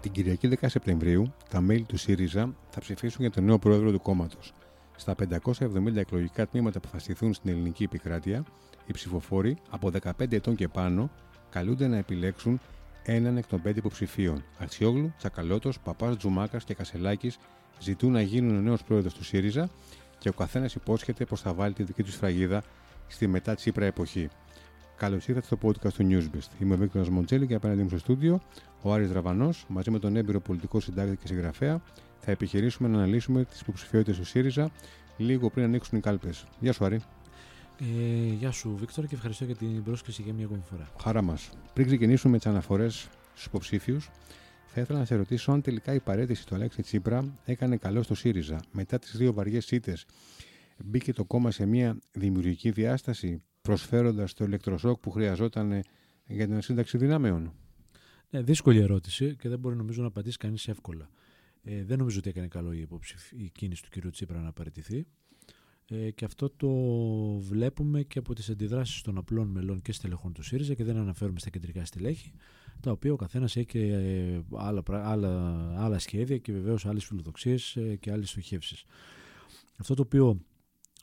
Την Κυριακή 10 Σεπτεμβρίου, τα μέλη του ΣΥΡΙΖΑ θα ψηφίσουν για τον νέο πρόεδρο του κόμματος. Στα 570 εκλογικά τμήματα που θα στηθούν στην ελληνική επικράτεια, οι ψηφοφόροι από 15 ετών και πάνω καλούνται να επιλέξουν έναν εκ των πέντε υποψηφίων. Αξιόγλου, Τσακαλώτος, Παπάς Τζουμάκας και Κασελάκης ζητούν να γίνουν ο νέος πρόεδρος του ΣΥΡΙΖΑ και ο καθένας υπόσχεται πως θα βάλει τη δική του σφραγίδα στη μετά Τσίπρα εποχή. Καλώς ήρθατε στο podcast του Newsbest. Είμαι ο Βίκτορας Μοντσέλη και απέναντί μου στο στούντιο ο Άρης Ραβανός, μαζί με τον έμπειρο πολιτικό συντάκτη και συγγραφέα, θα επιχειρήσουμε να αναλύσουμε τις υποψηφιότητες του ΣΥΡΙΖΑ λίγο πριν ανοίξουν οι κάλπες. Γεια σου, Άρη. Ε, γεια σου, Βίκτορα, και ευχαριστώ για την πρόσκληση για μια ακόμη φορά. Χαρά μας. Πριν ξεκινήσουμε τις αναφορές στους υποψήφιους, θα ήθελα να σε ρωτήσω αν τελικά η παρέτηση του Αλέξη Τσίπρα έκανε καλό στο ΣΥΡΙΖΑ. Μετά τις δύο βαριές ήττε, μπήκε το κόμμα σε μια δημιουργική διάσταση, προσφέροντας το ηλεκτροσόκ που χρειαζόταν για την σύνταξη δυνάμεων; Ναι, δύσκολη ερώτηση και δεν μπορεί νομίζω να απαντήσει κανείς εύκολα. Ε, δεν νομίζω ότι έκανε καλό η, η κίνηση του κ. Τσίπρα να παραιτηθεί. Ε, και αυτό το βλέπουμε και από τις αντιδράσεις των απλών μελών και στελεχών του ΣΥΡΙΖΑ και δεν αναφέρουμε στα κεντρικά στελέχη, τα οποία ο καθένας έχει και ε, άλλα, άλλα, άλλα σχέδια και βεβαίως άλλες φιλοδοξίες ε, και άλλες στοχεύσεις. Αυτό το οποίο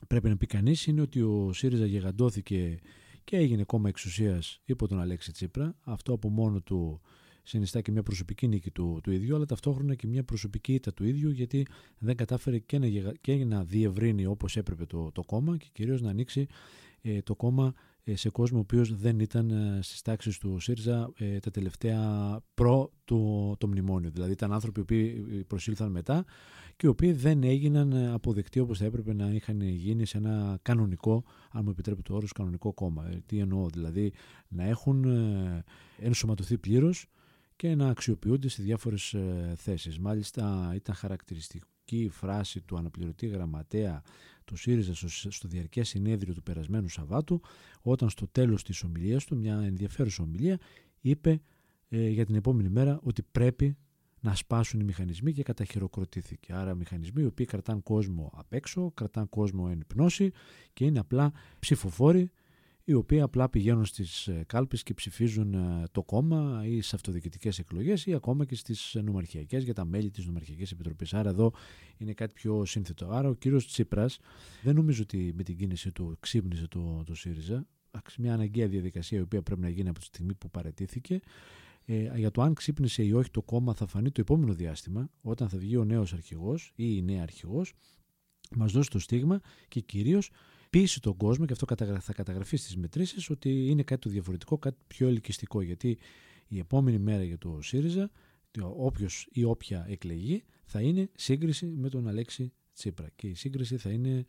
πρέπει να πει κανείς είναι ότι ο ΣΥΡΙΖΑ γεγαντώθηκε και έγινε κόμμα εξουσίας υπό τον Αλέξη Τσίπρα. Αυτό από μόνο του συνιστά και μια προσωπική νίκη του, του ίδιου, αλλά ταυτόχρονα και μια προσωπική ήττα του ίδιου, γιατί δεν κατάφερε και να, και να διευρύνει όπως έπρεπε το, το κόμμα και κυρίως να ανοίξει ε, το κόμμα ε, σε κόσμο ο οποίος δεν ήταν ε, στις τάξεις του ΣΥΡΙΖΑ ε, τα τελευταία προ το, το μνημόνιο. Δηλαδή ήταν άνθρωποι που προσήλθαν μετά και οι οποίοι δεν έγιναν αποδεκτοί όπως θα έπρεπε να είχαν γίνει σε ένα κανονικό, αν μου επιτρέπετε το όρο, κανονικό κόμμα. Τι εννοώ, δηλαδή να έχουν ενσωματωθεί πλήρως και να αξιοποιούνται σε διάφορες θέσεις. Μάλιστα ήταν χαρακτηριστική η φράση του αναπληρωτή γραμματέα του ΣΥΡΙΖΑ στο διαρκές συνέδριο του περασμένου Σαββάτου όταν στο τέλος της ομιλίας του, μια ενδιαφέρουσα ομιλία, είπε ε, για την επόμενη μέρα ότι πρέπει να σπάσουν οι μηχανισμοί και καταχειροκροτήθηκε. Άρα μηχανισμοί οι οποίοι κρατάνε κόσμο απ' έξω, κρατάνε κόσμο εν πνώση και είναι απλά ψηφοφόροι οι οποίοι απλά πηγαίνουν στις ε, κάλπες και ψηφίζουν ε, το κόμμα ή σε αυτοδιοικητικές εκλογές ή ακόμα και στις νομαρχιακές για τα μέλη της Νομαρχιακής Επιτροπής. Άρα εδώ είναι κάτι πιο σύνθετο. Άρα ο κύριος Τσίπρας δεν νομίζω ότι με την κίνηση του ξύπνησε το, το ΣΥΡΙΖΑ. Μια αναγκαία διαδικασία η οποία πρέπει να γίνει από τη στιγμή που παρετήθηκε. Ε, για το αν ξύπνησε ή όχι το κόμμα θα φανεί το επόμενο διάστημα όταν θα βγει ο νέος αρχηγός ή η νέα αρχηγός μας δώσει το στίγμα και κυρίως πείσει τον κόσμο, και αυτό θα καταγραφεί στις μετρήσεις, ότι είναι κάτι το διαφορετικό, κάτι πιο ελκυστικό. Γιατί η επόμενη μέρα για το ΣΥΡΙΖΑ, όποιος ή όποια εκλεγεί, θα είναι σύγκριση με τον Αλέξη Τσίπρα. Και η σύγκριση θα είναι ε,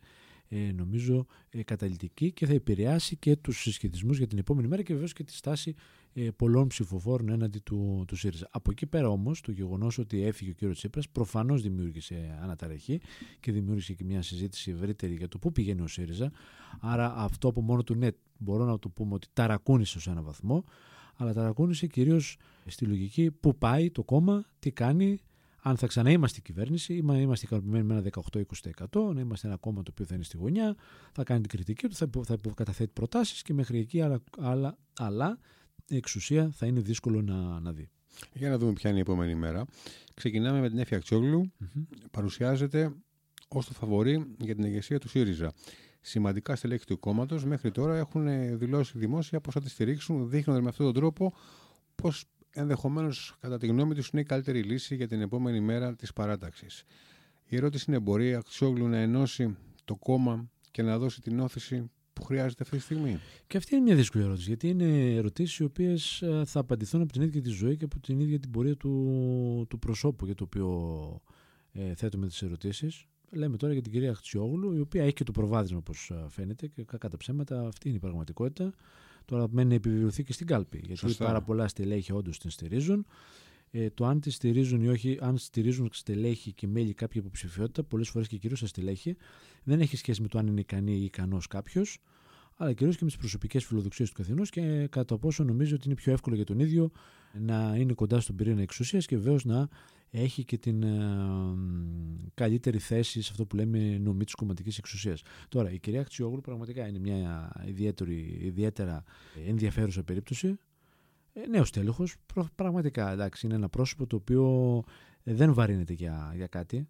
νομίζω ε, καταλητική και θα επηρεάσει και τους συσχετισμούς για την επόμενη μέρα και βεβαίως και τη στάση ε, πολλών ψηφοφόρων έναντι του, του ΣΥΡΙΖΑ. Από εκεί πέρα όμως το γεγονός ότι έφυγε ο κύριος Τσίπρας προφανώς δημιούργησε αναταραχή και δημιούργησε και μια συζήτηση ευρύτερη για το πού πηγαίνει ο ΣΥΡΙΖΑ. Άρα αυτό από μόνο του ναι μπορώ να το πούμε ότι ταρακούνησε σε έναν βαθμό αλλά ταρακούνησε κυρίως στη λογική πού πάει το κόμμα, τι κάνει, αν θα ξαναείμαστε κυβέρνηση, είμαστε ικανοποιημένοι με ένα 18-20%, να είμαστε ένα κόμμα το οποίο θα είναι στη γωνιά, θα κάνει την κριτική του, θα, θα καταθέτει προτάσεις και μέχρι εκεί, αλλά, αλλά, αλλά η εξουσία θα είναι δύσκολο να, να δει. Για να δούμε ποια είναι η επόμενη μέρα. Ξεκινάμε με την Έφη Αξιόγλου. Παρουσιάζεται ως το φαβορή για την ηγεσία του ΣΥΡΙΖΑ. Σημαντικά στελέχη του κόμματος μέχρι τώρα έχουν δηλώσει δημόσια πως θα τη στηρίξουν, δείχνοντας με αυτόν τον τρόπο πως ενδεχομένως, κατά τη γνώμη τους, είναι η καλύτερη λύση για την επόμενη μέρα της παράταξης. Η ερώτηση είναι: Μπορεί η Αξιόγλου να ενώσει το κόμμα και να δώσει την όθηση που χρειάζεται αυτή τη στιγμή; Και αυτή είναι μια δύσκολη ερώτηση, γιατί είναι ερωτήσεις οι οποίες ε, θα απαντηθούν από την ίδια τη ζωή και από την ίδια την πορεία του, του προσώπου για το οποίο ε, θέτουμε τις ερωτήσεις. Λέμε τώρα για την κυρία Αξιόγλου, η οποία έχει και το προβάδισμα, όπως ε, φαίνεται, και κατά ψέματα αυτή είναι η πραγματικότητα. Τώρα μένει να επιβεβαιωθεί και στην κάλπη. Γιατί Σωστά. πάρα πολλά στελέχη όντως την στηρίζουν. Ε, το αν τη στηρίζουν ή όχι, αν στηρίζουν στελέχη και μέλη κάποια υποψηφιότητα, πολλές φορές και κυρίως στα στελέχη, δεν έχει σχέση με το αν είναι ικανή ή ικανός κάποιος, αλλά κυρίως και με τις προσωπικές φιλοδοξίες του καθενός και κατά πόσο νομίζει ότι είναι πιο εύκολο για τον ίδιο να είναι κοντά στον πυρήνα εξουσίας και βεβαίως να έχει και την ε, καλύτερη θέση σε αυτό που λέμε νομή της κομματικής εξουσίας. Τώρα, η κυρία Χτσιόγλου πραγματικά είναι μια ιδιαίτερη, ιδιαίτερα ενδιαφέρουσα περίπτωση. Ε, Νέος τέλεχος, πραγματικά εντάξει, είναι ένα πρόσωπο το οποίο ε, δεν βαρύνεται για, για κάτι.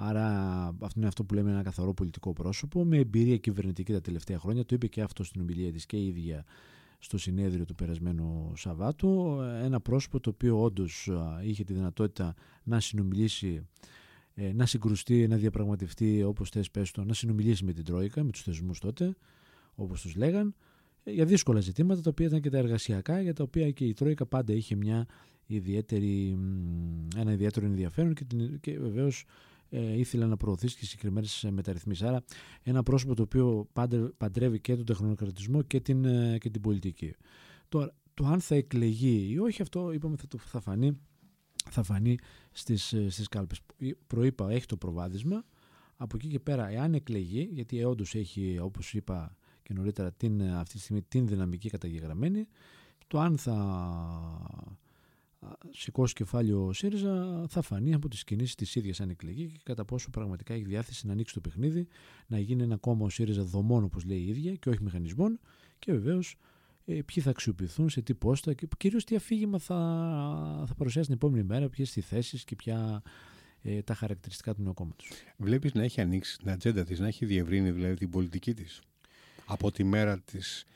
Άρα αυτό είναι αυτό που λέμε ένα καθαρό πολιτικό πρόσωπο με εμπειρία κυβερνητική τα τελευταία χρόνια. Το είπε και αυτό στην ομιλία της και η ίδια στο συνέδριο του περασμένου Σαββάτου. Ένα πρόσωπο το οποίο όντως είχε τη δυνατότητα να συνομιλήσει, ε, να συγκρουστεί, να διαπραγματευτεί όπως θες πες το, να συνομιλήσει με την Τρόικα, με τους θεσμούς τότε, όπως τους λέγαν, ε, για δύσκολα ζητήματα τα οποία ήταν και τα εργασιακά, για τα οποία και η Τρόικα πάντα είχε μια ιδιαίτερη, ένα ιδιαίτερο ενδιαφέρον και, και βεβαίως ε, ήθελε να προωθήσει και συγκεκριμένες μεταρρυθμίσεις. Άρα, ένα πρόσωπο το οποίο παντρεύει και τον τεχνοκρατισμό και την, ε, και την πολιτική. Τώρα, το αν θα εκλεγεί ή όχι, αυτό είπαμε θα, το, θα φανεί, θα φανεί στις, ε, στις κάλπες. Προείπα, έχει το προβάδισμα. Από εκεί και πέρα, εάν εκλεγεί, γιατί όντως έχει, όπως είπα και νωρίτερα, την, αυτή τη στιγμή την δυναμική καταγεγραμμένη, το αν θα σηκώσει κεφάλαιο ο ΣΥΡΙΖΑ θα φανεί από τις κινήσεις της ίδιας αν εκλεγεί και κατά πόσο πραγματικά έχει διάθεση να ανοίξει το παιχνίδι, να γίνει ένα κόμμα ο ΣΥΡΙΖΑ δομών όπως λέει η ίδια και όχι μηχανισμών και βεβαίως ε, ποιοι θα αξιοποιηθούν, σε τι πόστα και κυρίως τι αφήγημα θα, θα παρουσιάσει την επόμενη μέρα, ποιες τι θέσεις και ποια ε, τα χαρακτηριστικά του νέου κόμματος. Βλέπεις να έχει ανοίξει την ατζέντα της, να έχει διευρύνει δηλαδή την πολιτική της από τη μέρα της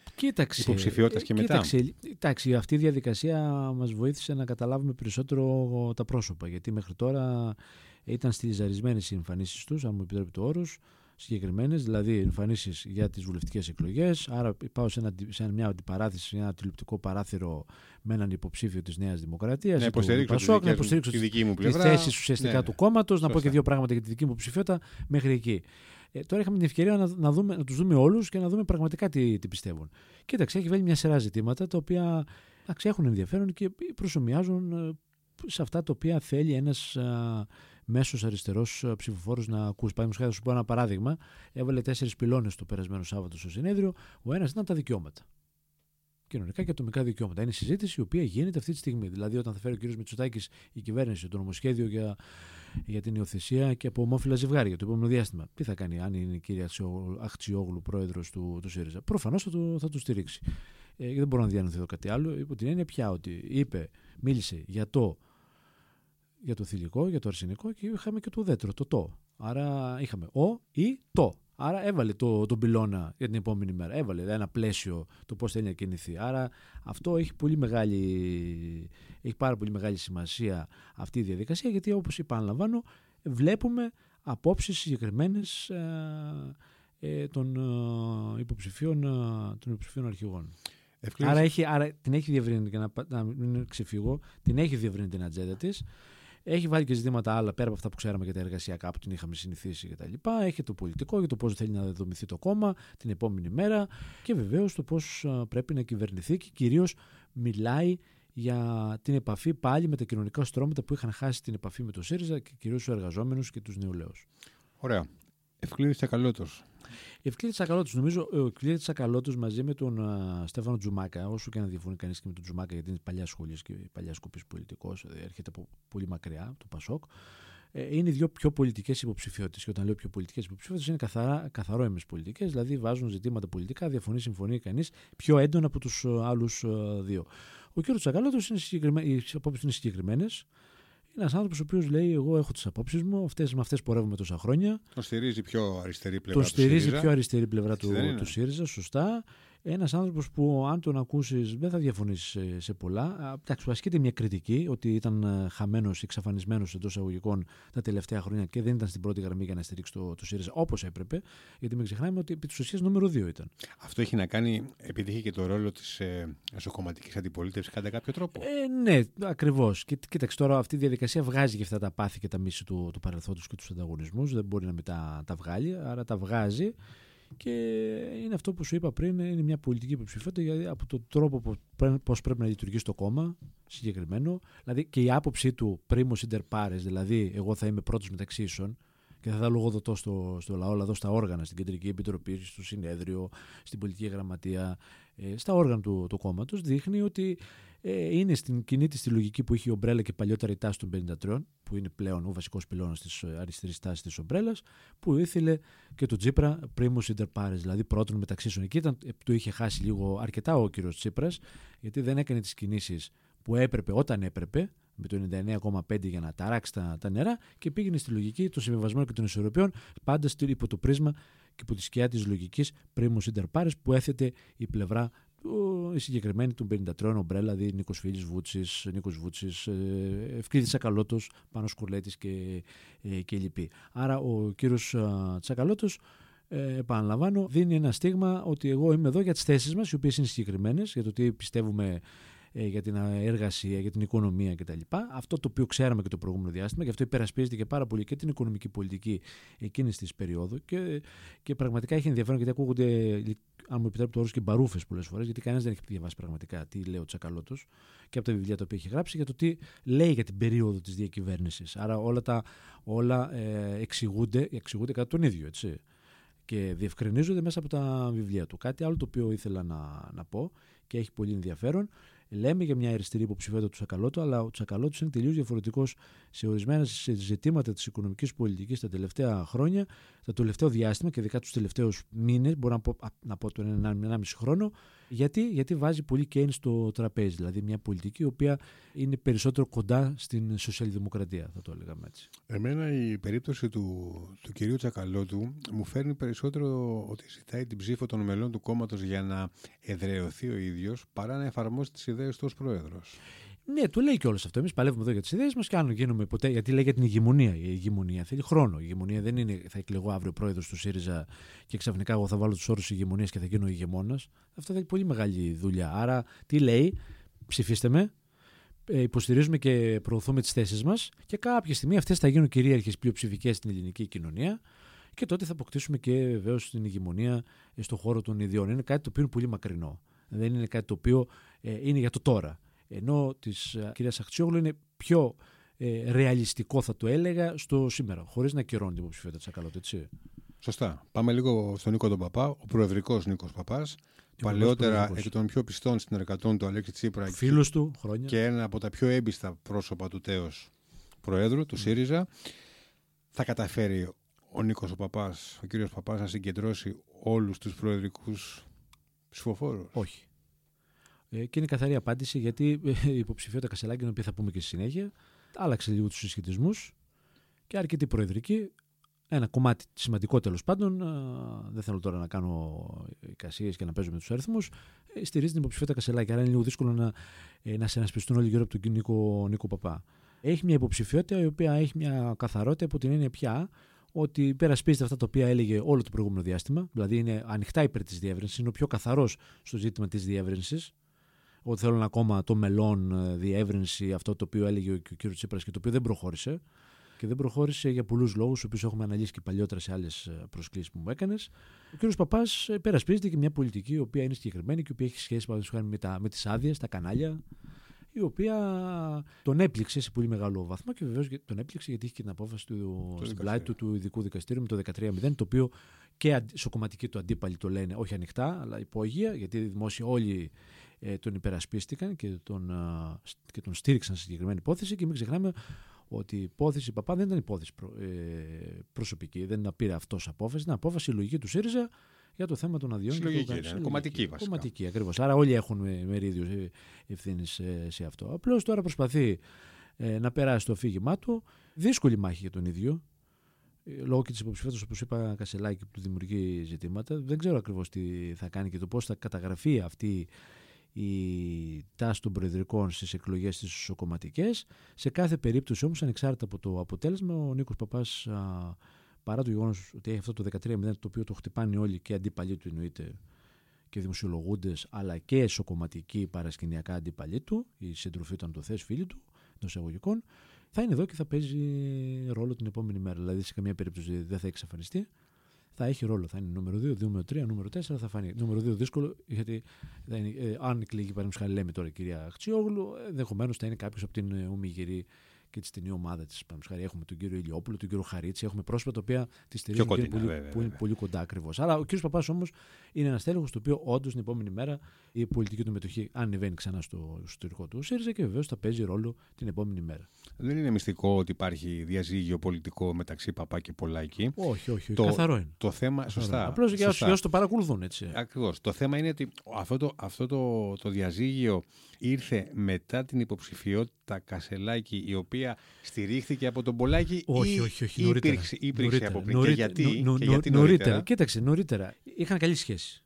υποψηφιότητας και μετά. Κοίταξε, εντάξει, αυτή η διαδικασία μας βοήθησε να καταλάβουμε περισσότερο τα πρόσωπα. Γιατί μέχρι τώρα ήταν στυλιζαρισμένες οι εμφανίσεις τους, αν μου επιτρέπει το όρος, συγκεκριμένες, δηλαδή εμφανίσεις για τις βουλευτικές εκλογές. Άρα πάω σε, ένα, σε μια αντιπαράθεση, σε ένα τηλεοπτικό παράθυρο με έναν υποψήφιο της Νέας Δημοκρατίας. Να υποστηρίξω, να υποστηρίξω τη δική μου πλευρά. Τη θέση ουσιαστικά ναι. του κόμματος, να πω και δύο πράγματα για τη δική μου ψηφιότητα μέχρι εκεί. Ε, τώρα είχαμε την ευκαιρία να, να, δούμε, να τους δούμε όλους και να δούμε πραγματικά τι, τι πιστεύουν. Κοίταξε, έχει βάλει μια σειρά ζητήματα τα οποία εντάξει, έχουν ενδιαφέρον και προσωμιάζουν ε, σε αυτά τα οποία θέλει ένας μέσος αριστερός ψηφοφόρος να ακούσει. Παραδείγματος χάρη, θα σου πω ένα παράδειγμα. Έβαλε τέσσερις πυλώνες το περασμένο Σάββατο στο συνέδριο. Ο ένας ήταν τα δικαιώματα. Κοινωνικά και ατομικά δικαιώματα. Είναι η συζήτηση η οποία γίνεται αυτή τη στιγμή. Δηλαδή, όταν θα φέρει ο κ. Μητσοτάκης η κυβέρνηση το νομοσχέδιο για για την υιοθεσία και από ομόφυλα ζευγάρια το επόμενο διάστημα. Τι θα κάνει αν είναι η κυρία Αχτσιόγλου πρόεδρος του, του ΣΥΡΙΖΑ. Προφανώς θα, το, θα το στηρίξει. Ε, δεν μπορώ να διανοηθώ κάτι άλλο. Υπό την έννοια πια ότι είπε, μίλησε για το, για το θηλυκό, για το αρσενικό και είχαμε και το ουδέτερο, το το. Άρα είχαμε ο ή το. Άρα έβαλε το, τον πυλώνα για την επόμενη μέρα. Έβαλε ένα πλαίσιο το πώς θέλει να κινηθεί. Άρα αυτό έχει, πολύ μεγάλη, έχει πάρα πολύ μεγάλη σημασία αυτή η διαδικασία γιατί όπως είπα, αναλαμβάνω, βλέπουμε απόψεις συγκεκριμένες ε, ε, των, ε, υποψηφίων, ε, των υποψηφίων αρχηγών. Άρα, έχει, άρα την έχει διευρύνει, για να, να μην ξεφύγω, την έχει διευρύνει την ατζέντα της έχει βάλει και ζητήματα άλλα πέρα από αυτά που ξέραμε για τα εργασιακά που την είχαμε συνηθίσει κτλ. Έχει το πολιτικό για το πώς θέλει να δομηθεί το κόμμα την επόμενη μέρα και βεβαίως το πώς πρέπει να κυβερνηθεί και κυρίως μιλάει για την επαφή πάλι με τα κοινωνικά στρώματα που είχαν χάσει την επαφή με το ΣΥΡΙΖΑ και κυρίως τους εργαζόμενους και τους νεολαίους. Ωραία. Ευκλήδης Τσακαλώτος. Ευκλήδης Τσακαλώτος. Νομίζω ο Ευκλήδης Τσακαλώτος μαζί με τον uh, Στέφανο Τζουμάκα, όσο και να διαφωνεί κανείς και με τον Τζουμάκα, γιατί είναι παλιά σχολής και παλιά σκοπή πολιτικός, δηλαδή έρχεται από πολύ μακριά, το Πασόκ. Ε, είναι οι δύο πιο πολιτικές υποψηφιότητες. Και όταν λέω πιο πολιτικές υποψηφιότητες, είναι καθαρά, καθαρό πολιτικές, δηλαδή βάζουν ζητήματα πολιτικά, διαφωνεί, συμφωνεί κανείς πιο έντονα από τους ε, άλλους ε, δύο. Ο κ. Τσακαλώτος, οι απόψεις είναι συγκεκριμένες. Είναι ένας άνθρωπος ο οποίος λέει: Εγώ έχω τις απόψεις μου, αυτές, με αυτές πορεύουμε τόσα χρόνια. Το στηρίζει πιο αριστερή πλευρά το του στηρίζει πιο αριστερή πλευρά του, του ΣΥΡΙΖΑ, σωστά. Ένας άνθρωπος που, αν τον ακούσεις, δεν θα διαφωνήσεις σε, σε πολλά. Εντάξει, ασκείται μια κριτική ότι ήταν ε, χαμένος, εξαφανισμένος εντός εισαγωγικών τα τελευταία χρόνια και δεν ήταν στην πρώτη γραμμή για να στηρίξει το, το ΣΥΡΙΖΑ όπως έπρεπε. Γιατί μην ξεχνάμε ότι επί της ουσίας νούμερο 2 ήταν. Αυτό έχει να κάνει, επειδή είχε και το ρόλο της ε, εσωκομματικής αντιπολίτευσης κατά κάποιο τρόπο. Ε, ναι, ακριβώς. Κοίταξε τώρα, αυτή η διαδικασία βγάζει και αυτά τα πάθη και τα μίση του, του παρελθόντος και τους ανταγωνισμούς. Δεν μπορεί να μετά τα βγάλει, άρα τα βγάζει. Και είναι αυτό που σου είπα πριν, είναι μια πολιτική υποψηφιότητα γιατί από τον τρόπο πώς πρέπει να λειτουργήσει το κόμμα συγκεκριμένο, δηλαδή και η άποψή του πρίμο inter pares, δηλαδή εγώ θα είμαι πρώτος μεταξύ ίσων, και θα τα λογοδοτώ στο, στο λαό, εδώ στα όργανα, στην Κεντρική Επιτροπή, στο Συνέδριο, στην Πολιτική Γραμματεία, ε, στα όργανα του, του κόμματος, δείχνει ότι ε, είναι στην κοινή της τη λογική που είχε η ομπρέλα και παλιότερα η τάση των 53, που είναι πλέον ο βασικός πυλώνας της αριστερής τάσης της ομπρέλας, που ήθελε και το Τσίπρα πρίμου inter pares, δηλαδή πρώτον μεταξύ σου. Εκεί ήταν, του είχε χάσει λίγο αρκετά ο κύριος Τσίπρας, γιατί δεν έκανε τις κινήσεις που έπρεπε όταν έπρεπε, με το 99,5 για να ταράξει τα, τα νερά και πήγαινε στη λογική των συμβιβασμών και των ισορροπιών, πάντα υπό το πρίσμα και υπό τη σκιά της λογικής πρίμου inter pares που έθετε η πλευρά η συγκεκριμένη του 53 ομπρέλα, δηλαδή Νίκος Φίλης Βούτσης, Νίκος Βούτσης, ε, Ευκλήδη Τσακαλώτος, Πάνω Σκουρλέτης και, ε, και λοιποί. Άρα ο κύριος Τσακαλώτος, ε, επαναλαμβάνω, δίνει ένα στίγμα ότι εγώ είμαι εδώ για τις θέσεις μας, οι οποίες είναι συγκεκριμένες, για το τι πιστεύουμε ε, για την εργασία, για την οικονομία κτλ. Αυτό το οποίο ξέραμε και το προηγούμενο διάστημα, και αυτό υπερασπίζεται και πάρα πολύ και την οικονομική πολιτική εκείνης της περίοδου. Και, και πραγματικά έχει ενδιαφέρον γιατί ακούγονται, αν μου επιτρέπετε το όρο, και μπαρούφε πολλές φορές, γιατί κανένας δεν έχει διαβάσει πραγματικά τι λέει ο Τσακαλώτος και από τα βιβλία τα οποία έχει γράψει για το τι λέει για την περίοδο της διακυβέρνησης. Άρα όλα, τα, όλα ε, εξηγούνται, εξηγούνται κατά τον ίδιο. Έτσι και διευκρινίζονται μέσα από τα βιβλία του. Κάτι άλλο το οποίο ήθελα να, να πω και έχει πολύ ενδιαφέρον Λέμε για μια αριστερή υποψηφιότητα του Τσακαλώτου, αλλά ο Τσακαλώτου είναι τελείως διαφορετικός σε ορισμένα ζητήματα της οικονομικής πολιτικής τα τελευταία χρόνια, το τελευταίο διάστημα και ειδικά τους τελευταίους μήνες, μπορώ να πω, να πω το 1,5 χρόνο, γιατί, γιατί βάζει πολύ Κέιν στο τραπέζι. Δηλαδή μια πολιτική η οποία είναι περισσότερο κοντά στην σοσιαλδημοκρατία, θα το έλεγαμε έτσι. Εμένα η περίπτωση του, του κυρίου Τσακαλώτου μου φέρνει περισσότερο ότι ζητάει την ψήφο των μελών του κόμματος για να εδραιωθεί ο ίδιος παρά να εφαρμόσει τις ιδέες του ως πρόεδρος. Ναι, το λέει και όλο αυτό. Εμείς παλεύουμε εδώ για τις ιδέες μας και αν γίνουμε ποτέ. Γιατί λέει για την ηγεμονία. Η ηγεμονία θέλει χρόνο. Η ηγεμονία δεν είναι θα εκλεγώ αύριο πρόεδρος του ΣΥΡΙΖΑ και ξαφνικά εγώ θα βάλω τους όρους ηγεμονίας και θα γίνω ηγεμόνας. Αυτό θα έχει πολύ μεγάλη δουλειά. Άρα τι λέει, ψηφίστε με, ε, υποστηρίζουμε και προωθούμε τις θέσεις μας και κάποια στιγμή αυτές θα γίνουν κυρίαρχες πλειοψηφικές στην ελληνική κοινωνία και τότε θα αποκτήσουμε και βεβαίως την ηγεμονία στον χώρο των ιδιών. Είναι κάτι το οποίο είναι πολύ μακρινό. Δεν είναι κάτι το οποίο ε, είναι για το τώρα. Ενώ της ε, κυρίας Αχτσιόγλου είναι πιο ε, ρεαλιστικό, θα το έλεγα, στο σήμερα, χωρίς να κυρώνει την υποψηφιότητα της Ακαλώτη, έτσι. Σωστά. Πάμε λίγο στον Νίκο τον Παπά, ο προεδρικός Νίκος Παπάς. Παλαιότερα εκ των πιο πιστών συνεργατών του Αλέξη Τσίπρα Φίλος του, χρόνια. και ένα από τα πιο έμπιστα πρόσωπα του τέος Προέδρου, του ΣΥΡΙΖΑ. Θα καταφέρει ο Νίκος ο Παπάς, ο κύριος Παπάς να συγκεντρώσει όλους τους προεδρικούς ψηφοφόρους; Όχι. Ε, και είναι καθαρή απάντηση γιατί ε, η υποψηφιότητα Κασελάκη, την οποία θα πούμε και στη συνέχεια, άλλαξε λίγο τους συσχετισμούς και αρκετή προεδρική. Ένα κομμάτι σημαντικό τέλος πάντων, δεν θέλω τώρα να κάνω εικασίες και να παίζω με τους αριθμούς, ε, στηρίζει την υποψηφιότητα Κασελάκη. Άρα είναι λίγο δύσκολο να, να συνασπιστούν όλοι γύρω από τον Νίκο, Νίκο Παπά. Έχει μια υποψηφιότητα η οποία έχει μια καθαρότητα από την έννοια πια ότι υπερασπίζεται αυτά τα οποία έλεγε όλο το προηγούμενο διάστημα. Δηλαδή είναι ανοιχτά υπέρ της διεύρυνσης, είναι ο πιο καθαρός στο ζήτημα της διεύρυνσης ότι θέλουν ακόμα το μελών ε, διεύρυνση, αυτό το οποίο έλεγε ο κ. Τσίπρας και το οποίο δεν προχώρησε. Και δεν προχώρησε για πολλούς λόγους, του οποίου έχουμε αναλύσει και παλιότερα σε άλλες προσκλήσεις που μου έκανες. Ο κ. Παπάς υπερασπίζεται και μια πολιτική η οποία είναι συγκεκριμένη και η οποία έχει σχέση με, με τις άδειες, τα κανάλια, η οποία τον έπληξε σε πολύ μεγάλο βαθμό και βεβαίως τον έπληξε γιατί είχε και την απόφαση του στην πλάτη του, του ειδικού δικαστήριου με το 13-0, το οποίο και στο κομματική του αντίπαλοι το λένε όχι ανοιχτά, αλλά υπόγεια, γιατί δημόσια όλοι ε, τον υπερασπίστηκαν και τον, και τον στήριξαν σε συγκεκριμένη υπόθεση και μην ξεχνάμε ότι η υπόθεση Παπά δεν ήταν υπόθεση προ, ε, προσωπική, δεν πήρε αυτός απόφαση, ήταν απόφαση συλλογική του ΣΥΡΙΖΑ για το θέμα των αδειών. Συλλογική, και το, κομματική βασικά. Κομματική ακριβώς. Άρα όλοι έχουν μερίδιος ε, ευθύνης σε, σε αυτό. Απλώς τώρα προσπαθεί ε, να περάσει το αφήγημά του. Δύσκολη μάχη για τον ίδιο. Ε, λόγω και της υποψηφιότητας, όπως είπα, Κασελάκη που του δημιουργεί ζητήματα. Δεν ξέρω ακριβώς τι θα κάνει και το πώς θα καταγραφεί αυτή η τάση των προεδρικών στις εκλογές τις ισοκομματικές. Σε κάθε περίπτωση όμως, ανεξάρτητα από το αποτέλεσμα, ο Νίκος Παπάς, παρά το γεγονός ότι έχει αυτό το 13-0, το οποίο το χτυπάνε όλοι και αντίπαλοι του εννοείται και δημοσιολογούντες, αλλά και εσωκομματικοί παρασκηνιακά αντίπαλοι του, η συντροφή ήταν το θες φίλοι του, των εισαγωγικών, θα είναι εδώ και θα παίζει ρόλο την επόμενη μέρα. Δηλαδή, σε καμία περίπτωση δεν θα εξαφανιστεί θα έχει ρόλο. Θα είναι νούμερο 2, νούμερο 3, νούμερο 4 θα φανεί. Νούμερο 2 δύσκολο, γιατί θα ε, αν εκλεγεί παραδείγματο χάρη, λέμε τώρα η κυρία Χτσιόγλου, ενδεχομένως θα είναι κάποιος από την ε, Ομιγυρή και τη στενή ομάδα της. Έχουμε τον κύριο Ηλιόπουλο, τον κύριο Χαρίτση, έχουμε πρόσωπα τα οποία τη στηρίζουν κοντινά, και είναι πολύ, βέβαια, που είναι βέβαια. πολύ κοντά ακριβώς. Αλλά ο κύριος Παπάς όμως είναι ένας τέλεχος το οποίο όντως την επόμενη μέρα η πολιτική του μετοχή ανεβαίνει ξανά στο εσωτερικό του ΣΥΡΙΖΑ και βεβαίως θα παίζει ρόλο την επόμενη μέρα. Δεν είναι μυστικό ότι υπάρχει διαζύγιο πολιτικό μεταξύ Παπά και Πολάκη. Όχι, όχι, όχι. Το- καθαρό είναι. Το θέμα. Σωστά. Απλώς για σωστά. όσου το παρακολουθούν έτσι. Ακριβώς. Το θέμα είναι ότι αυτό το, αυτό το, το διαζύγιο ήρθε μετά την υποψηφιότητα Κασελάκη η οποία στηρίχθηκε από τον Πολάκη Όχι, ή όχι, όχι. Νωρίτερα. υπήρξε, υπήρξε Νωρίτερα. από πριν. Νωρίτε- και γιατί, νο- νο- και νο- γιατί νωρίτερα. νωρίτερα; Κοίταξε, νωρίτερα. Είχαν καλή σχέση.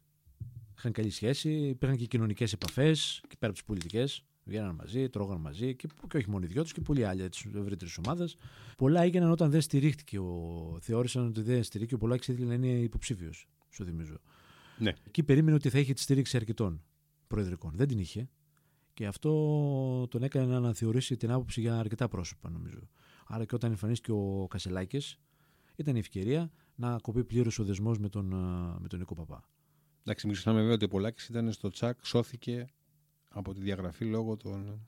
Είχαν καλή σχέση, υπήρχαν και κοινωνικές επαφές και πέρα από τις πολιτικές. Βγαίναν μαζί, τρώγαν μαζί και, και όχι μόνο οι δυο τους και πολλοί άλλοι τη ευρύτερη ομάδα. Πολλά έγιναν όταν δεν στηρίχτηκε. Ο... Θεώρησαν ότι δεν στηρίχθηκε. Ο Πολάκης ήθελε να είναι υποψήφιος, σου θυμίζω. Ναι. Εκεί περίμενε ότι θα είχε τη στήριξη αρκετών προεδρικών. Δεν την είχε. Και αυτό τον έκανε να αναθεωρήσει την άποψη για αρκετά πρόσωπα, νομίζω. Άρα και όταν εμφανίστηκε ο Κασελάκης, ήταν η ευκαιρία να κοπεί πλήρως ο δεσμός με τον, α, με τον Νίκο Παπά. Εντάξει, μην ξεχνάμε βέβαια ότι ο Πολάκης ήταν στο τσακ, σώθηκε από τη διαγραφή λόγω των,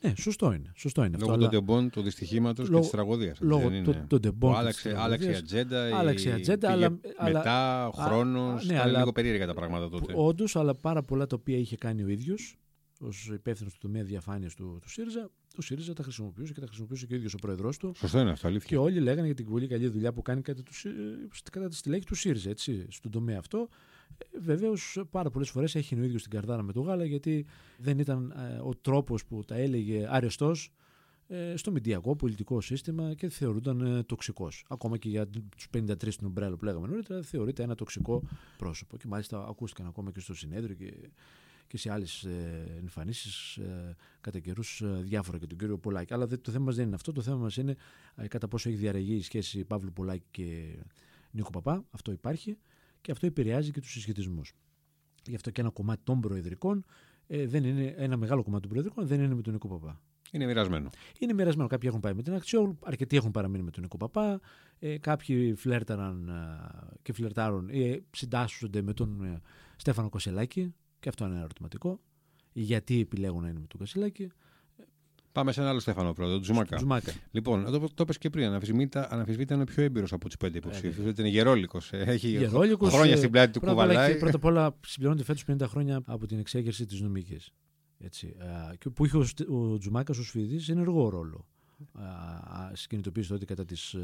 Ναι, σωστό είναι. Σωστό είναι αυτό. λόγω αλλά των τεμπών, του δυστυχήματος και Λόγω- της τραγωδίας. λόγω των- των τεμπών Που και άλλαξε, της άλλαξε η τραγωδίας. ατζέντα. Άλλαξε η η- ατζέντα, πήγε αλλά- αλλά- μετά, ο α- χρόνος. α, ναι, ήταν αλλά- λίγο περίεργα τα πράγματα τότε. Όντως, αλλά πάρα πολλά τα οποία είχε κάνει ο ίδιος ως υπεύθυνος του τομέα διαφάνειας του, του ΣΥΡΙΖΑ, ο ΣΥΡΙΖΑ τα χρησιμοποιούσε και τα χρησιμοποιούσε και ο ίδιος ο πρόεδρός του. Σωστό είναι αυτό, αλήθεια. Και όλοι λέγανε για την πολύ καλή δουλειά που κάνει κατά, του, Σι- κατά τη στελέχη του ΣΥΡΙΖΑ, έτσι, στον τομέα αυτό. Βεβαίως, πάρα πολλές φορές έχει ο ίδιος την καρδάρα με το γάλα, γιατί δεν ήταν ε, ο τρόπος που τα έλεγε αρεστός ε, στο μηντιακό πολιτικό σύστημα και θεωρούνταν ε, τοξικός. Ακόμα και για τους 53 στην Ομπρέλα που λέγαμε νωρίτερα, θεωρείται ένα τοξικό πρόσωπο. Και μάλιστα ακούστηκαν ακόμα και στο συνέδριο και, και σε άλλες ε, εμφανίσεις ε, κατά καιρούς ε, διάφορα για τον κύριο Πολάκη. Αλλά δεν- το θέμα μας δεν είναι αυτό. Το θέμα μας είναι ε, κατά πόσο έχει διαρρεγεί η σχέση Παύλου Πολάκη και Νίκο Παπά. Αυτό υπάρχει και αυτό επηρεάζει και τους συσχετισμούς. Γι' αυτό και ένα κομμάτι των προεδρικών ε, δεν είναι, ένα μεγάλο κομμάτι των προεδρικών δεν είναι με τον Νίκο Παπά. Είναι μοιρασμένο. Είναι μοιρασμένο. Κάποιοι έχουν πάει με την Αξιόλου, αρκετοί έχουν παραμείνει με τον Νίκο Παπά. Ε, κάποιοι φλέρταραν ε, και φλερτάρουν ή συντάσσονται με τον ε, Στέφανο Κοσελάκη. Και αυτό είναι ένα ερωτηματικό. Γιατί επιλέγουν να είναι με τον Κοσελάκη. Πάμε σε ένα άλλο Στέφανο πρώτο, τον Τζουμάκα. Τζουμάκα. Λοιπόν, το, το είπες και πριν. Αναφυσβήτα, αναφυσβήτα είναι ο πιο έμπειρος από του πέντε υποψήφιου. είναι γερόλικος. Έχει Γερόλικος, χρόνια ε, στην πλάτη του Πρώτα απ' όλα, κουβαλάει. πρώτα απ' όλα συμπληρώνεται φέτος 50 χρόνια από την εξέγερση της νομική. Έτσι, α, και που είχε ο, Στε- ο Τζουμάκας ως φοιτητής ενεργό ρόλο στι κινητοποίηση τότε κατά της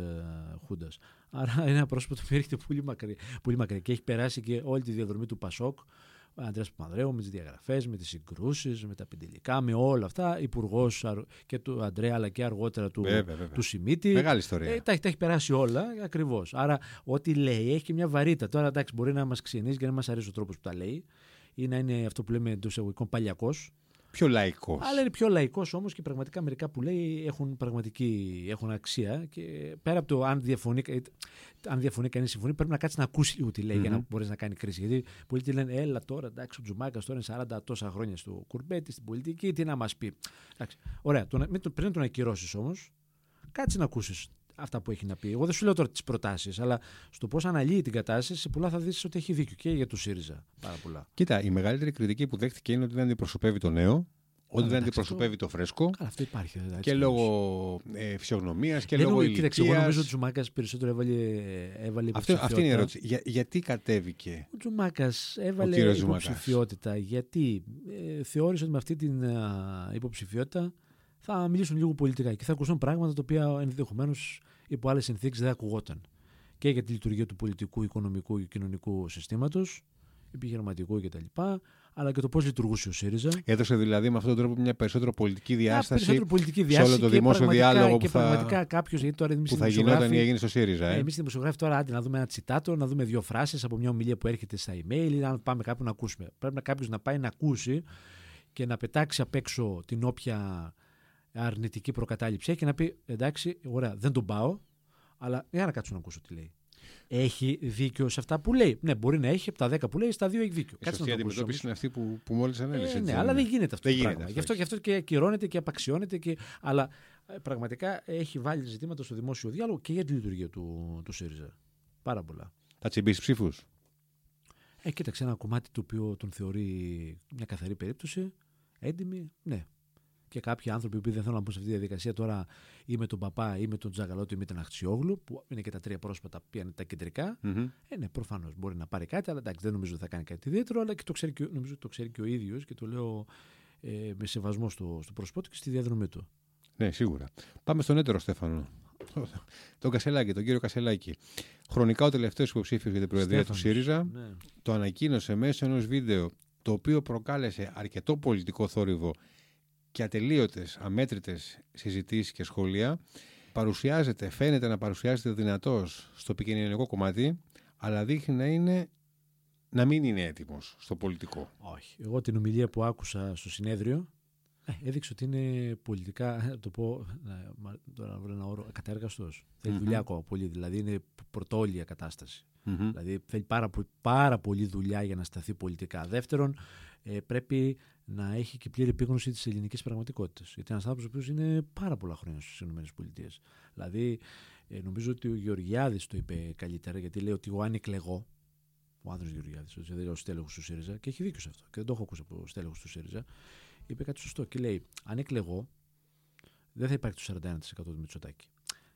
Χούντας. Άρα είναι ένα πρόσωπο το οποίο έρχεται πολύ μακριά, πολύ μακριά και έχει περάσει και όλη τη διαδρομή του Πασόκ. Ο Αντρέας Παπανδρέου με τις διαγραφές, με τις συγκρούσεις, με τα πεντελικά, με όλα αυτά. Υπουργός και του Αντρέα αλλά και αργότερα του, Βέβαια, βέβαια. του Σιμίτη. Μεγάλη ιστορία. Ε, τα, έχει- τα έχει περάσει όλα ακριβώς. Άρα, ό,τι λέει έχει και μια βαρύτητα. Τώρα, εντάξει, μπορεί να μας ξενίζει και να μας αρέσει ο τρόπος που τα λέει ή να είναι αυτό που λέμε εντός εισαγωγικών παλιακός. Πιο λαϊκός. Αλλά είναι πιο λαϊκός όμως και πραγματικά μερικά που λέει έχουν πραγματική έχουν αξία. Και πέρα από το αν διαφωνεί, ε, αν διαφωνεί κανείς συμφωνεί, πρέπει να κάτσει να ακούσει λίγο τι λέει για να μπορείς να κάνει κρίση. Γιατί πολλοί τι λένε, Έλα τώρα, εντάξει, ο Τζουμάκας τώρα είναι 40 τόσα χρόνια στο κουρμπέτι, στην πολιτική, τι να μας πει. Εντάξει, ωραία, το, να- μην το- πριν να τον ακυρώσεις όμως, κάτσε να ακούσεις αυτά που έχει να πει. Εγώ δεν σου λέω τώρα τις προτάσεις, αλλά στο πώς αναλύει την κατάσταση, σε πολλά θα δεις ότι έχει δίκιο και για το ΣΥΡΙΖΑ. Πάρα πολλά. Κοίτα, η μεγαλύτερη κριτική που δέχτηκε είναι ότι δεν αντιπροσωπεύει το νέο, ότι δεν εντάξει, αντιπροσωπεύει το φρέσκο Καλά, αυτό υπάρχει. εντάξει, και εννοείς. λόγω ε, φυσιογνωμίας και Δεν λόγω νομίζω- Κοίταξε, εγώ νομίζω ότι ο ηλικία. Τζουμάκας περισσότερο έβαλε, έβαλε Αυτή, αυτή είναι η υποψηφιότητα. ερώτηση. Για, γιατί κατέβηκε; Ο Τζουμάκας έβαλε κύριος Τζουμάκας. υποψηφιότητα γιατί ε, θεώρησε ότι με αυτή την α, υποψηφιότητα θα μιλήσουν λίγο πολιτικά και θα ακουστούν πράγματα τα οποία ενδεχομένως υπό άλλες συνθήκες δεν ακουγόταν. Και για τη λειτουργία του πολιτικού, οικονομικού και κοινωνικού συστήματος, επιχειρηματικού κτλ. Αλλά και το πώς λειτουργούσε ο ΣΥΡΙΖΑ. Έδωσε δηλαδή με αυτόν τον τρόπο μια περισσότερο πολιτική Μια διάσταση περισσότερο πολιτική σε διάσταση όλο το και δημόσιο πραγματικά- διάλογο και που θα, πραγματικά κάποιος, γιατί τώρα εμείς που θα γινόταν ή έγινε στο ΣΥΡΙΖΑ. Ε. Εμείς οι δημοσιογράφοι τώρα, άντε να δούμε ένα τσιτάτο, να δούμε δύο φράσεις από μια ομιλία που έρχεται στα email ή να πάμε κάπου να ακούσουμε. Πρέπει να κάποιος να πάει να ακούσει και να πετάξει απ' έξω την όποια αρνητική προκατάληψη έχει και να πει εντάξει, ωραία, δεν τον πάω, αλλά για να κάτσω να ακούσω τι λέει. Έχει δίκιο σε αυτά που λέει. Ναι, μπορεί να έχει από τα 10 που λέει, στα 2 έχει δίκιο. Η Κάτσε σωστή να το ακούσεις αντιμετώπιση όμως. είναι αυτή που, που μόλις ανέλησε. Ε, ναι, αλλά δεν γίνεται αυτό Δεν το γίνεται πράγμα. αυτό, Γι' αυτό, έτσι. γι' αυτό και ακυρώνεται και απαξιώνεται. Και... Αλλά ε, πραγματικά έχει βάλει ζητήματα στο δημόσιο διάλογο και για τη λειτουργία του, του ΣΥΡΙΖΑ. Πάρα πολλά. Θα τσιμπήσει ψήφους; Ε, κοίταξε ένα κομμάτι το οποίο τον θεωρεί μια καθαρή περίπτωση. Έντιμη, ναι. Και κάποιοι άνθρωποι που δεν θέλουν να μπουν σε αυτή τη διαδικασία τώρα ή με τον Παπά ή με τον Τζαγαλώτο ή με τον Αχτσιόγλου, που είναι και τα τρία πρόσωπα που είναι τα κεντρικά. Mm-hmm. Ε, ναι, προφανώς μπορεί να πάρει κάτι, αλλά εντάξει, δεν νομίζω ότι θα κάνει κάτι ιδιαίτερο, αλλά και το ξέρει και, νομίζω το ξέρει και ο ίδιος και το λέω ε, με σεβασμό στο, στο πρόσωπό του και στη διαδρομή του. Ναι, σίγουρα. Πάμε στον έτερο Στέφανο. Τον Κασελάκη, τον κύριο Κασελάκη. Χρονικά ο τελευταίος υποψήφιος για την Προεδρία του ΣΥΡΙΖΑ Ναι. το ανακοίνωσε μέσω ενός βίντεο το οποίο προκάλεσε αρκετό πολιτικό θόρυβο και ατελείωτες, αμέτρητες συζητήσεις και σχόλια. Παρουσιάζεται, φαίνεται να παρουσιάζεται δυνατός στο επικοινωνιακό κομμάτι, αλλά δείχνει να, είναι, να μην είναι έτοιμος στο πολιτικό. Όχι. Εγώ την ομιλία που άκουσα στο συνέδριο ε, έδειξε ότι είναι πολιτικά, να το πω, να, μα- τώρα να βρω ένα όρο, ακατέργαστος. Θέλει Μμμ. δουλειά ακόμα πολύ, δηλαδή είναι πρωτόλια κατάσταση. Μμμ. Δηλαδή θέλει πάρα, πο- πάρα πολύ δουλειά για να σταθεί πολιτικά. Δεύτερον, ε, πρέπει να έχει και πλήρη επίγνωση της ελληνικής πραγματικότητας. Γιατί ένας άνθρωπος ο οποίος είναι πάρα πολλά χρόνια στις ΗΠΑ. Δηλαδή, ε, νομίζω ότι ο Γεωργιάδης το είπε καλύτερα, γιατί λέει ότι εγώ αν εκλεγώ, ο Άνδρος Γεωργιάδης, ότι δεν λέω στέλεχος του ΣΥΡΙΖΑ, και έχει δίκιο σε αυτό, και δεν το έχω ακούσει από στέλεχος του ΣΥΡΙΖΑ, είπε κάτι σωστό και λέει: Αν εκλεγώ, δεν θα υπάρχει το 41% του Μητσοτάκη.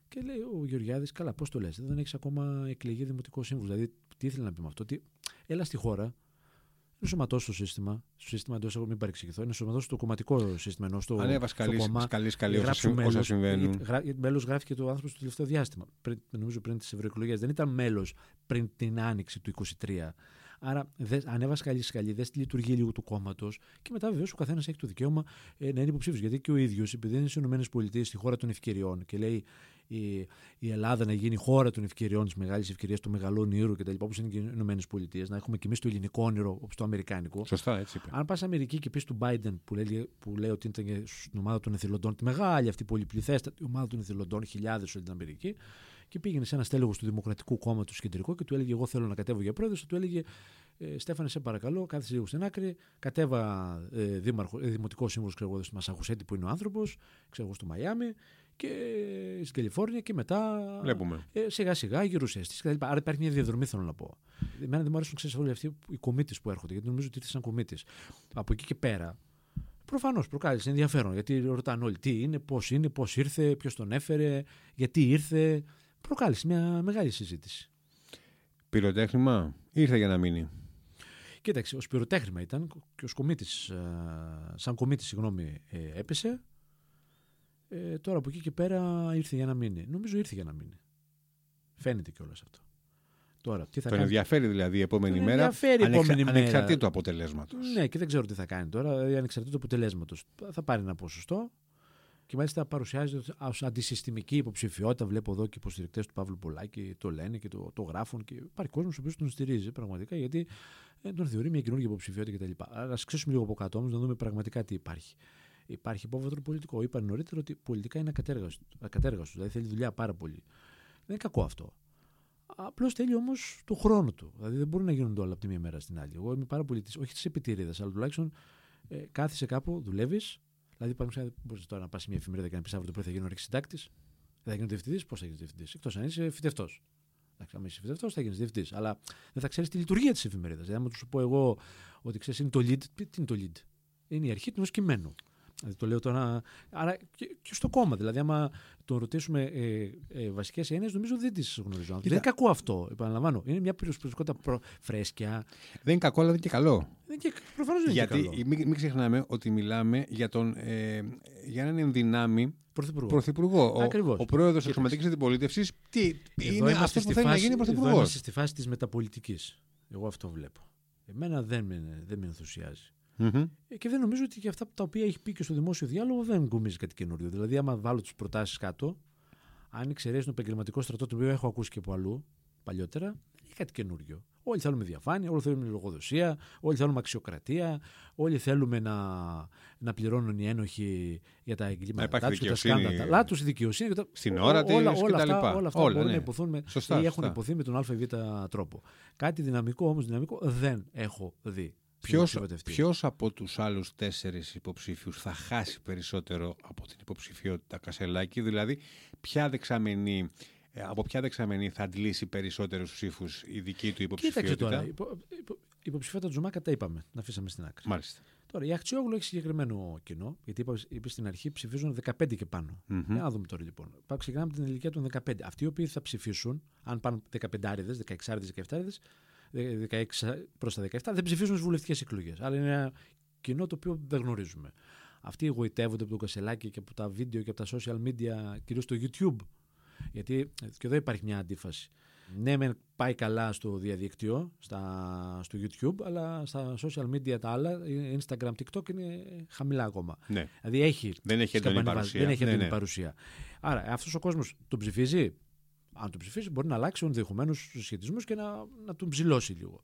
Και λέει ο Γεωργιάδης, καλά, πώς το λες, δεν έχεις ακόμα εκλεγεί δημοτικό σύμβουλο. Δηλαδή, τι ήθελε να πει με αυτό, ότι έλα στη χώρα, ενσωματώσει το σύστημα, στο σύστημα εντός εγώ μην παρεξηγηθώ, ενσωματώσει το κομματικό σύστημα ενώ στο, Ανέβα στο καλή, κόμμα. καλή, καλή όσα, γράψου συμ- όσα μέλος, συμβαίνουν. γιατί γρά- γιατί μέλος γράφει και το άνθρωπος στο τελευταίο διάστημα. Πριν, νομίζω πριν τις ευρωεκλογές. Δεν ήταν μέλος πριν την άνοιξη του 23. Άρα δε, ανέβασε καλή σκαλή, δε στη λειτουργία λίγο του κόμματος και μετά βεβαίως ο καθένας έχει το δικαίωμα ε, να είναι υποψήφιος. Γιατί και ο ίδιος, επειδή είναι στις ΗΠΑ, στη χώρα των ευκαιριών και λέει η, η Ελλάδα να γίνει χώρα των ευκαιριών, της μεγάλης ευκαιρίας, του μεγαλού όνειρου κτλ. Όπως είναι και οι ΗΠΑ, να έχουμε και εμείς το ελληνικό όνειρο όπως το αμερικάνικο. Σωστά, έτσι είπε. Αν πας Αμερική και πεις του Biden που λέει, που λέει ότι ήταν και στην ομάδα των εθελοντών, τη μεγάλη αυτή πολυπληθέστατη ομάδα των εθελοντών, χιλιάδες όλη την Αμερική, και πήγαινε σε ένα στέλεχος του Δημοκρατικού Κόμματος κεντρικό και του έλεγε: Εγώ θέλω να κατέβω για πρόεδρο. Του έλεγε: ε, Στέφανε, σε παρακαλώ, κάθεσε λίγο στην άκρη. Κατέβα ε, δήμαρχο, ε, δημοτικός σύμβουλος, ξέρω εγώ, στη Μασαχουσέτη που είναι ο άνθρωπος, ξέρω εγώ, στο Μαϊάμι και στην Καλιφόρνια και μετά. Βλέπουμε. Ε, σιγά σιγά γερουσιαστή κτλ. Άρα υπάρχει μια διαδρομή, θέλω να πω. Εμένα δεν μου αρέσουν ξέρεις, όλοι αυτοί οι κομίτες που έρχονται, γιατί νομίζω ότι ήρθε σαν κομίτη. Από εκεί και πέρα, προφανώς προκάλεσε ενδιαφέρον. Γιατί ρωτάνε όλοι τι είναι, πώς είναι, πώς ήρθε, ποιος τον έφερε, γιατί ήρθε. Προκάλεσε μια μεγάλη συζήτηση. Πυροτέχνημα; Ήρθε για να μείνει. Κοίταξε, ο σπυροτέχνημα ήταν και ο κομίτης, σαν κομίτη, συγγνώμη, ε, έπεσε. Ε, τώρα από εκεί και πέρα ήρθε για να μείνει. Νομίζω ήρθε για να μείνει. Φαίνεται κιόλας αυτό. Τώρα, τι θα Τον κάνει; ενδιαφέρει δηλαδή η επόμενη Τον μέρα, ενδιαφέρει η επόμενη μέρα. ανεξαρτήτου αποτελέσματος. Ναι, και δεν ξέρω τι θα κάνει τώρα, δηλαδή, ανεξαρτήτως αποτελέσματος. Θα πάρει ένα ποσοστό και μάλιστα παρουσιάζεται ως αντισυστημική υποψηφιότητα. Βλέπω εδώ και υποστηρικτές του Παύλου Πολάκη το λένε και το, το γράφουν. Και υπάρχει κόσμος ο οποίος τον στηρίζει πραγματικά γιατί ε, τον θεωρεί μια καινούργια υποψηφιότητα κτλ. Α ξέσουμε λίγο από κάτω όμως να δούμε πραγματικά τι υπάρχει. Υπάρχει υπόβαθρο πολιτικό. Είπα νωρίτερα ότι πολιτικά είναι ακατέργαστο. ακατέργαστο δηλαδή θέλει δουλειά πάρα πολύ. Δεν είναι κακό αυτό. Απλώς θέλει όμως το χρόνο του. Δηλαδή δεν μπορεί να γίνονται όλα από τη μία μέρα στην άλλη. Εγώ είμαι πάρα πολύ τη, όχι της επιτήρηδα, αλλά τουλάχιστον ε, κάθισε κάπου, δουλεύεις. Δηλαδή, παραδείγματο μπορείς τώρα να πας σε μια εφημερίδα και να πεις αύριο το πρωί θα γίνω αρχισυντάκτης. Θα γίνω διευθυντής. Πώς θα γίνεις διευθυντής, εκτός αν είσαι φυτευτός. Εντάξει, αν είσαι φυτευτός, θα γίνεις διευθυντής. Αλλά δεν θα ξέρεις τη λειτουργία της εφημερίδας. Δηλαδή, άμα τους σου πω εγώ ότι ξέρεις είναι το lead, τι είναι το lead; Είναι η αρχή του ενός κειμένου. Δηλαδή, το λέω τώρα. Άρα και, και στο κόμμα. Δηλαδή, άμα τον ρωτήσουμε ε, ε, βασικές έννοιες, νομίζω δεν τις γνωρίζω. Δεν είναι κακό αυτό, επαναλαμβάνω. Είναι μια προσωπικότητα προ... φρέσκια. Δεν είναι κακό, αλλά δεν είναι και καλό. Δεν είναι και, προφανώς δεν Γιατί είναι και καλό. μην, μην ξεχνάμε ότι μιλάμε για, τον, ε, για έναν ενδυνάμει Πρωθυπουργό. πρωθυπουργό. Ο, Ακριβώς. ο πρόεδρος της Κοίταξε. Αξιωματική Αντιπολίτευσης τι Εδώ είναι είμαστε αυτό στη που θέλει να φάση- γίνει Εδώ πρωθυπουργό. είμαστε στη φάση της μεταπολιτικής. Εγώ αυτό βλέπω. Εμένα δεν με, δεν με ενθουσιάζει. Ε, Και δεν νομίζω ότι και αυτά τα οποία έχει πει και στο δημόσιο διάλογο δεν γκουμίζει κάτι καινούριο. Δηλαδή, άμα βάλω τις προτάσεις κάτω, αν εξαιρέσει τον επαγγελματικό στρατό, το οποίο έχω ακούσει και από αλλού παλιότερα, δεν έχει κάτι καινούριο. Όλοι θέλουμε διαφάνεια, όλοι θέλουμε λογοδοσία, όλοι θέλουμε αξιοκρατία, όλοι θέλουμε να, να πληρώνουν οι ένοχοι για τα εγκλήματα υπάρχει τους και τα δικαιοσύνη σκάνδαλα. Λάτου η δικαιοσύνη. και τα- στην ώρα της όλα, και όλα, τα αυτά, λοιπά. όλα αυτά Όλα, μπορούν ναι. να υποθούν με, Σωστά, ή έχουν σωστά. υποθεί με τον ΑΒ τρόπο. Κάτι δυναμικό όμως δυναμικό δεν έχω δει. Στην Ποιος, υποψηφιότητα αυτή. ποιος από τους άλλους τέσσερις υποψήφιους θα χάσει περισσότερο από την υποψηφιότητα Κασελάκη, δηλαδή ποια δεξαμενή, ε, από ποια δεξαμενή θα αντλήσει περισσότερους ψήφους η δική του Κοίταξε υποψηφιότητα; τώρα. υπο- υπο- Η υποψηφιότητα του Τζουμάκα τα είπαμε, να αφήσαμε στην άκρη. Μάλιστα. Τώρα, η Αχτσιόγλου έχει συγκεκριμένο κοινό, γιατί είπα, είπε στην αρχή ψηφίζουν 15 και πάνω. Μμμ. Για να δούμε τώρα λοιπόν. Πάμε ξεκινάμε από την ηλικία των 15. Αυτοί οι οποίοι θα ψηφίσουν, αν πάνε 15άριδε, 16άριδε, 17άριδε, 16 προς τα 17, δεν ψηφίζουν στις βουλευτικές εκλογές. Άρα είναι ένα κοινό το οποίο δεν γνωρίζουμε. Αυτοί εγωιτεύονται από το κασελάκι και από τα βίντεο και από τα social media, κυρίως στο YouTube. Γιατί ε, και εδώ υπάρχει μια αντίφαση. Ναι, μεν πάει καλά στο διαδίκτυο, στα, στο YouTube, αλλά στα social media τα άλλα, Instagram, TikTok είναι χαμηλά ακόμα. Ναι. Δηλαδή έχει Δεν έχει έντονη σκαμπανεβάσει, παρουσία. Δεν έχει Ναι, έντονη ναι. παρουσία. Άρα αυτός ο κόσμος τον ψηφίζει; Αν τον ψηφίσει, μπορεί να αλλάξει ενδεχομένως τους σχετισμού και να, να τον ψηλώσει λίγο.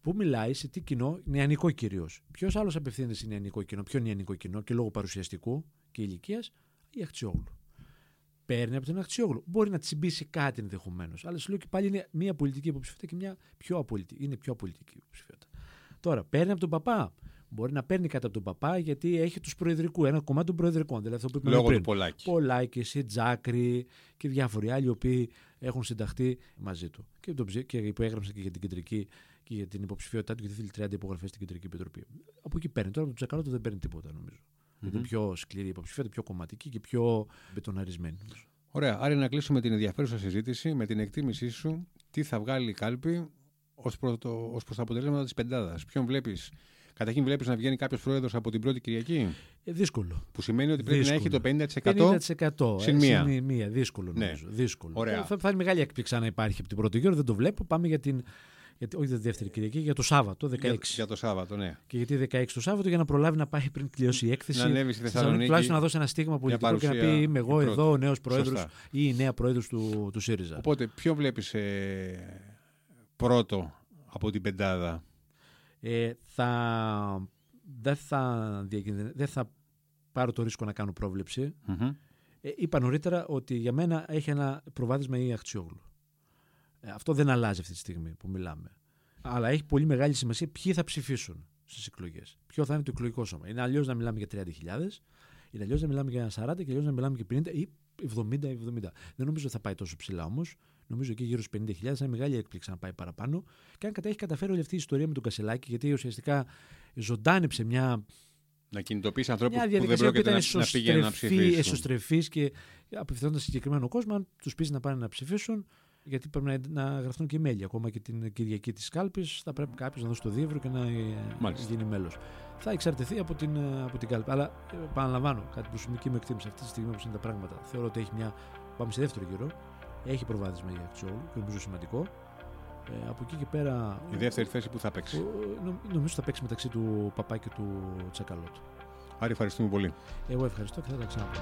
Πού μιλάει, σε τι κοινό, νεανικό κυρίως. Ποιος άλλος απευθύνεται σε νεανικό κοινό, πιο νεανικό κοινό και λόγω παρουσιαστικού και ηλικίας, η Αχτσιόγλου. Παίρνει από την Αχτσιόγλου. Μπορεί να τσιμπήσει κάτι ενδεχομένως. Αλλά σου λέω και πάλι είναι μια πολιτική υποψηφιότητα και μια πιο απολυτική. Είναι πιο απολυτική υποψηφιότητα. Τώρα, παίρνει από τον παπά. Μπορεί να παίρνει κάτι από τον παπά γιατί έχει τους προεδρικού, ένα κομμάτι των προεδρικών. Δηλαδή αυτό που είπαμε Λόγω πριν. του Πολάκη. Πολάκη, Σιτζάκρη και διάφοροι άλλοι οι οποίοι έχουν συνταχθεί μαζί του. Και, τον, ψη- και που έγραψαν και για την κεντρική και για την υποψηφιότητά του, γιατί θέλει 30 υπογραφές στην κεντρική επιτροπή. Από εκεί παίρνει. Τώρα από τον Τσακαλώτο δεν παίρνει τίποτα νομίζω. Γιατί είναι πιο σκληρή η υποψηφιότητα, πιο κομματική και πιο μπετοναρισμένη. νομίζω. Ωραία. Άρα να κλείσουμε την ενδιαφέρουσα συζήτηση με την εκτίμησή σου τι θα βγάλει η κάλπη ως προ, το, ως προς τα αποτελέσματα της πεντάδας. Ποιον βλέπεις. Καταρχήν βλέπεις να βγαίνει κάποιος πρόεδρος από την πρώτη Κυριακή; Ε, δύσκολο. Που σημαίνει ότι πρέπει Δύσκολο. να έχει το 50%. 50% συν μία. συν μία. Δύσκολο Ναι. νομίζω. Δύσκολο. Ωραία. Θα, θα είναι μεγάλη έκπληξη να υπάρχει από την πρώτη γύρω. Δεν το βλέπω. Πάμε για την. Για, τη- όχι για τη δεύτερη Κυριακή, για το Σάββατο 16. Για, για το Σάββατο, ναι. Και γιατί 16 το Σάββατο για να προλάβει να πάει πριν τελειώσει η έκθεση. Να ανέβει στη Θεσσαλονίκη. Τουλάχιστον να δώσει ένα στίγμα πολιτικό και να παρουσία πει Είμαι εγώ η εδώ, πρώτη. ο νέος πρόεδρος Σωστά. ή η νέα πρόεδρος του, του ΣΥΡΙΖΑ. Οπότε, ποιο βλέπεις πρώτο από την πεντάδα; Ε, θα, δεν, θα, διακινδυ- δεν θα πάρω το ρίσκο να κάνω πρόβλεψη. Μμμ. Ε, είπα νωρίτερα ότι για μένα έχει ένα προβάδισμα η Αχτσιόγλου. Ε, αυτό δεν αλλάζει αυτή τη στιγμή που μιλάμε. Αλλά έχει πολύ μεγάλη σημασία ποιοι θα ψηφίσουν στις εκλογές. Ποιο θα είναι το εκλογικό σώμα. Είναι αλλιώς να μιλάμε για 30.000, είναι αλλιώς να μιλάμε για 40 και αλλιώς να μιλάμε για 50 ή 70-70. Δεν νομίζω ότι θα πάει τόσο ψηλά όμως. Νομίζω εκεί γύρω στους 50.000 θα είναι μεγάλη έκπληξη να πάει παραπάνω. Και αν κατα- έχει καταφέρει όλη αυτή η ιστορία με τον Κασελάκη, γιατί ουσιαστικά ζωντάνεψε μια Να κινητοποιήσει ανθρώπους μια που δεν διαδικασία που πρόκειται ήταν να, να πηγαίνουν να εσωστρεφή, ψηφίσουν. εσωστρεφής και απευθυνόντα σε συγκεκριμένο κόσμο, αν τους πεις να πάνε να ψηφίσουν, γιατί πρέπει να, να γραφτούν και μέλη. Ακόμα και την Κυριακή της κάλπης, θα πρέπει κάποιος να δώσει το δίευρο και να ε, Μάλιστα. γίνει μέλος. Θα εξαρτηθεί από την, ε, από την κάλπη. Αλλά ε, επαναλαμβάνω, κάτι που σημαίνει μου εκτίμηση αυτή τη στιγμή όπως είναι τα πράγματα. Θεωρώ ότι έχει μια. Πάμε σε δεύτερο γύρο. Έχει προβάδισμα η Αξιόλου και νομίζω σημαντικό. Ε, από εκεί και πέρα. Η δεύτερη θέση που θα παίξει. ο- νο- νομίζω θα παίξει μεταξύ του Παπά και του Τσακαλώτου. Άρη, ευχαριστούμε πολύ. Εγώ ευχαριστώ και θα τα ξαναπώ.